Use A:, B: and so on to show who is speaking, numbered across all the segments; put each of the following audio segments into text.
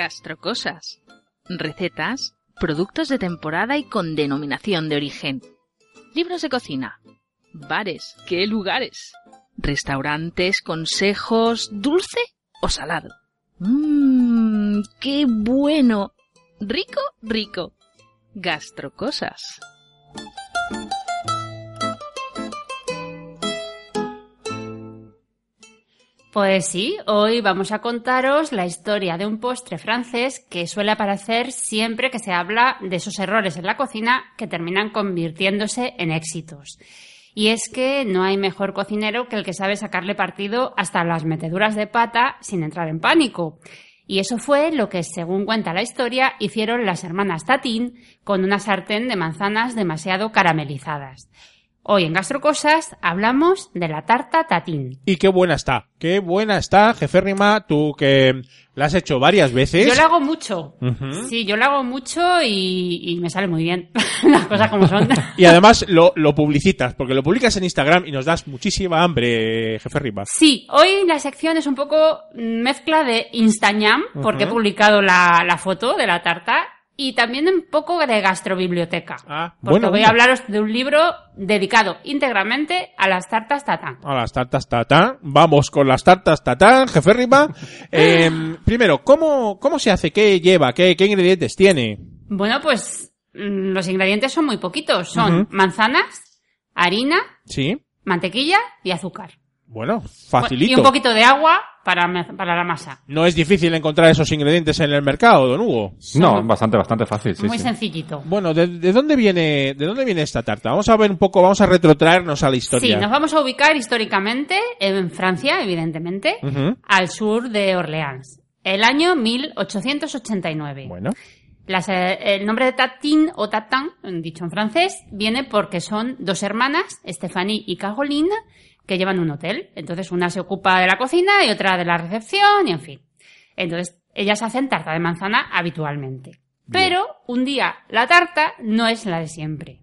A: Gastrocosas. Recetas, productos de temporada y con denominación de origen. Libros de cocina. Bares, qué lugares. Restaurantes, consejos, dulce o salado. Mmm, qué bueno. Rico, rico. Gastrocosas.
B: Pues sí, hoy vamos a contaros la historia de un postre francés que suele aparecer siempre que se habla de esos errores en la cocina que terminan convirtiéndose en éxitos. Y es que no hay mejor cocinero que el que sabe sacarle partido hasta las meteduras de pata sin entrar en pánico. Y eso fue lo que, según cuenta la historia, hicieron las hermanas Tatín con una sartén de manzanas demasiado caramelizadas. Hoy en Gastrocosas hablamos de la tarta tatín.
C: Y qué buena está, qué buena está, jeférrima, tú que la has hecho varias veces.
B: Yo la hago mucho. Sí, yo la hago mucho y, y me sale muy bien. Las cosas como son.
C: Y además lo, lo publicitas, porque lo publicas en Instagram y nos das muchísima hambre, jeférrima.
B: Sí, hoy la sección es un poco mezcla de Instagram, porque he publicado la, la foto de la tarta, y también un poco de gastrobiblioteca.
C: Ah,
B: porque
C: bueno,
B: voy a hablaros de un libro dedicado íntegramente a las tartas tatán.
C: A las tartas tatán. Vamos con las tartas tatán, jeférrima. Eh, primero, ¿cómo, ¿cómo se hace? ¿Qué lleva? ¿Qué, qué ingredientes tiene?
B: Bueno, pues mm, los ingredientes son muy poquitos. Son manzanas, harina,
C: Sí.
B: mantequilla y azúcar.
C: Bueno,
B: Y
C: facilito.
B: un poquito de agua para, para la masa.
C: No es difícil encontrar esos ingredientes en el mercado, don Hugo.
D: No, bastante, bastante fácil, sí,
B: muy
D: sí.
B: sencillito.
C: Bueno, ¿de, de dónde viene, de dónde viene esta tarta? Vamos a ver un poco, vamos a retrotraernos a la historia.
B: Sí, nos vamos a ubicar históricamente en Francia, evidentemente, al sur de Orleans. El año 1889.
C: Bueno,
B: Las, eh, el nombre de Tatin o Tatin, dicho en francés, viene porque son dos hermanas, Stephanie y Caroline, que llevan un hotel. Entonces una se ocupa de la cocina y otra de la recepción y en fin. Entonces ellas hacen tarta de manzana habitualmente. Pero un día la tarta no es la de siempre.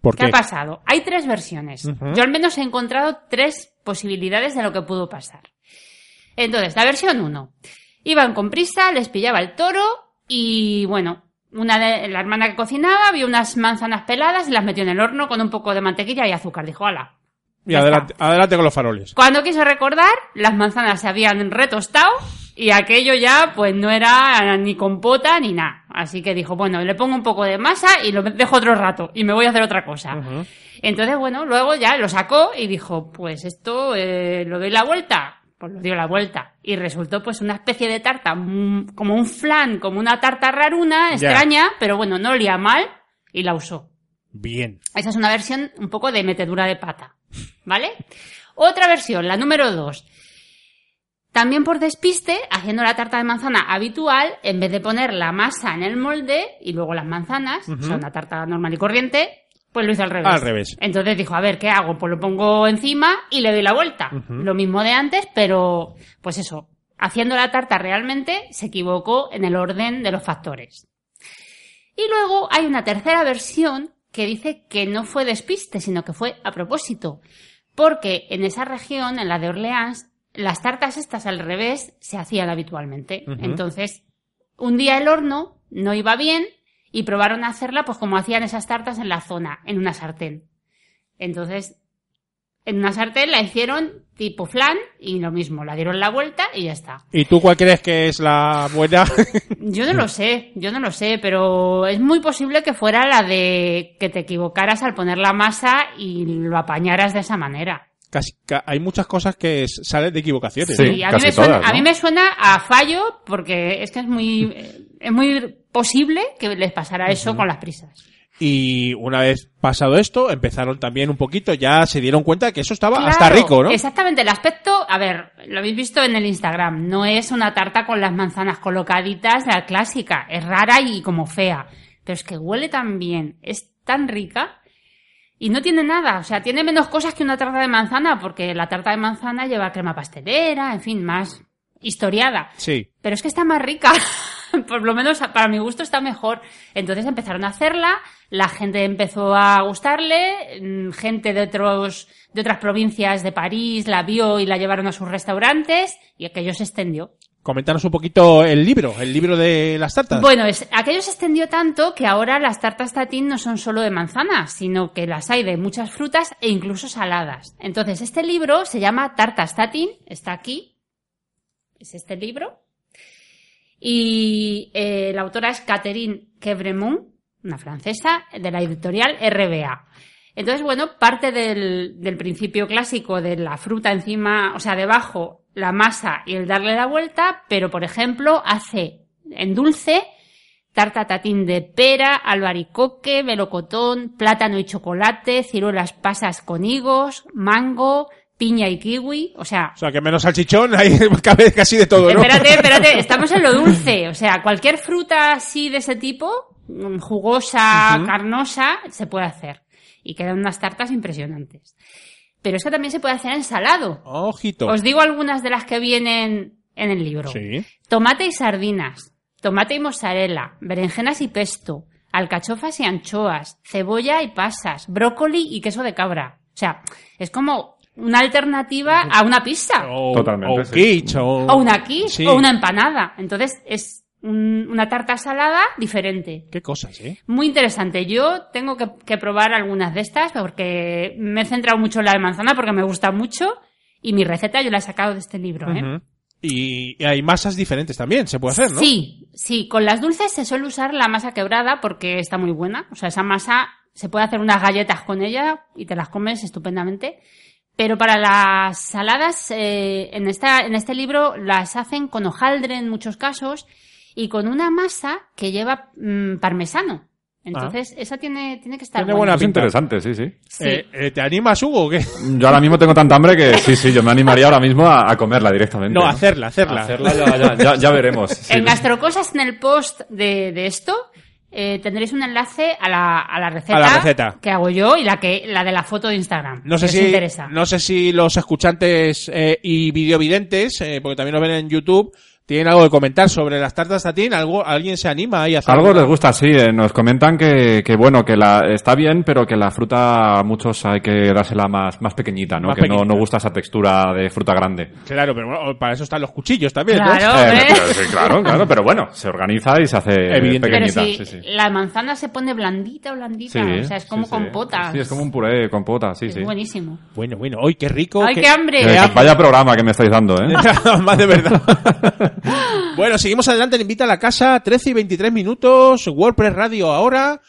C: ¿por
B: ¿Qué
C: qué?
B: ha pasado? Hay tres versiones. Yo al menos he encontrado tres posibilidades de lo que pudo pasar. Entonces, la versión 1. Iban con prisa, les pillaba el toro y, bueno, una de, la hermana que cocinaba vio unas manzanas peladas y las metió en el horno con un poco de mantequilla y azúcar. Dijo, ala.
C: Y adelante,
B: está".
C: adelante con los faroles.
B: Cuando quiso recordar, las manzanas se habían retostado y aquello ya pues no era ni compota ni nada. Así que dijo, bueno, le pongo un poco de masa y lo dejo otro rato y me voy a hacer otra cosa. Entonces, bueno, luego ya lo sacó y dijo, pues esto eh, lo doy la vuelta. Pues lo dio la vuelta. Y resultó pues una especie de tarta, como un flan, como una tarta raruna, extraña, pero bueno, no olía mal y la usó.
C: Bien.
B: Esa es una versión un poco de metedura de pata. ¿Vale? Otra versión, la número dos. También por despiste, haciendo la tarta de manzana habitual, en vez de poner la masa en el molde y luego las manzanas, o sea,
C: Ujú.
B: una tarta normal y corriente, pues lo hizo al revés.
C: Al revés.
B: Entonces dijo, a ver, ¿qué hago? Pues lo pongo encima y le doy la vuelta. Lo mismo de antes, pero pues eso, haciendo la tarta realmente se equivocó en el orden de los factores. Y luego hay una tercera versión que dice que no fue despiste, sino que fue a propósito. Porque en esa región, en la de Orleans, las tartas estas al revés se hacían habitualmente. Entonces, un día el horno no iba bien y probaron a hacerla pues como hacían esas tartas en la zona, en una sartén. Entonces, en una sartén la hicieron tipo flan y lo mismo, la dieron la vuelta y ya está.
C: ¿Y tú cuál crees que es la buena?
B: Yo no lo sé, yo no lo sé, pero es muy posible que fuera la de que te equivocaras al poner la masa y lo apañaras de esa manera.
C: Casi, ca- hay muchas cosas que salen de equivocaciones.
D: Sí.
B: a, mí me suena,
D: todas,
B: a mí me suena a fallo porque es que es muy, eh, es muy posible que les pasara eso con las prisas.
C: Y una vez pasado esto, empezaron también un poquito, ya se dieron cuenta que eso estaba
B: Claro,
C: hasta rico, ¿no?
B: Exactamente, el aspecto, a ver, lo habéis visto en el Instagram, no es una tarta con las manzanas colocaditas, la clásica, es rara y como fea, pero es que huele tan bien, es tan rica y no tiene nada, o sea, tiene menos cosas que una tarta de manzana, porque la tarta de manzana lleva crema pastelera, en fin, más historiada.
C: Sí.
B: Pero es que está más rica. Por lo menos para mi gusto está mejor. Entonces empezaron a hacerla, la gente empezó a gustarle, mm, gente de otros, de otras provincias de París la vio y la llevaron a sus restaurantes y aquello se extendió.
C: Coméntanos un poquito el libro, el libro de las tartas.
B: Bueno, es, aquello se extendió tanto que ahora las tartas tatín no son solo de manzanas, sino que las hay de muchas frutas e incluso saladas. Entonces, este libro se llama Tartas tatín, está aquí, es este libro, y eh, la autora es Catherine Quebremont, una francesa, de la editorial RBA. Entonces, bueno, parte del, del principio clásico de la fruta encima, o sea, debajo la masa y el darle la vuelta, pero por ejemplo hace en dulce tarta tatín de pera, albaricoque, melocotón, plátano y chocolate, ciruelas pasas con higos, mango, piña y kiwi, o sea...
C: O sea, que menos salchichón, ahí cabe casi de todo, ¿no?
B: Espérate, espérate, estamos en lo dulce, o sea, cualquier fruta así de ese tipo, mm, jugosa, carnosa, se puede hacer. Y quedan unas tartas impresionantes. Pero esto también se puede hacer en salado.
C: Ojito.
B: Os digo algunas de las que vienen en el libro.
C: Sí.
B: Tomate y sardinas, tomate y mozzarella, berenjenas y pesto, alcachofas y anchoas, cebolla y pasas, brócoli y queso de cabra. O sea, es como una alternativa a una pizza.
C: O,
D: Totalmente,
C: o
D: sí.
C: quiche, o...
B: O una quiche,
C: Sí.
B: o una empanada. Entonces es un- una tarta salada diferente.
C: Qué cosas, ¿eh?
B: Muy interesante. Yo tengo que, que probar algunas de estas porque me he centrado mucho en la de manzana porque me gusta mucho y mi receta yo la he sacado de este libro. ¿eh?
C: Y hay masas diferentes también, se puede hacer, ¿no?
B: Sí, sí. Con las dulces se suele usar la masa quebrada porque está muy buena. O sea, esa masa se puede hacer unas galletas con ella y te las comes estupendamente. Pero para las saladas, eh, en, esta, en este libro las hacen con hojaldre en muchos casos y con una masa que lleva mm, parmesano. Entonces, esa tiene, tiene que estar
C: Tiene
B: buena.
C: buena
D: Es interesante, sí, sí.
B: Sí.
C: Eh, eh, ¿Te animas, Hugo, o qué?
D: Yo ahora mismo tengo tanta hambre que sí, sí, yo me animaría ahora mismo a, a comerla directamente.
C: No, hacerla, hacerla.
D: Hacerla ya, ya, ya, ya veremos. sí.
B: En Gastrocosas, en el post de, de esto, eh, tendréis un enlace a la, a la receta,
C: A la receta.
B: que hago yo y la que la de la foto de Instagram.
C: No sé
B: si interesa.
C: no sé si los escuchantes eh, y videovidentes, eh, porque también lo ven en YouTube, tienen algo que comentar sobre las tartas tatín. ¿Algo, ¿Alguien se anima ahí a hacer
D: Algo
C: alguna?
D: les gusta, sí. eh, Nos comentan que, que bueno, que la, está bien, pero que la fruta a muchos hay que dársela más, más pequeñita, ¿no?
C: Más
D: que no,
C: pequeñita.
D: no gusta esa textura de fruta grande.
C: Claro, pero bueno, para eso están los cuchillos también, ¿no?
B: Claro.
D: Eh, pero sí, claro, claro, pero bueno, se organiza y se hace
C: Evidente.
B: Pero
D: pequeñita.
B: si
D: sí, sí.
B: la manzana se pone blandita, blandita, o sea, es como compota.
D: Sí, es como un puré compota, sí,
B: Es
D: sí.
B: buenísimo.
C: Bueno, bueno, hoy qué rico.
B: ¡Ay, qué hambre!
D: Eh, vaya programa que me estáis dando, ¿eh?
C: Más de verdad. bueno, seguimos adelante. Le invita a la casa 13 y 23 minutos. WordPress Radio ahora.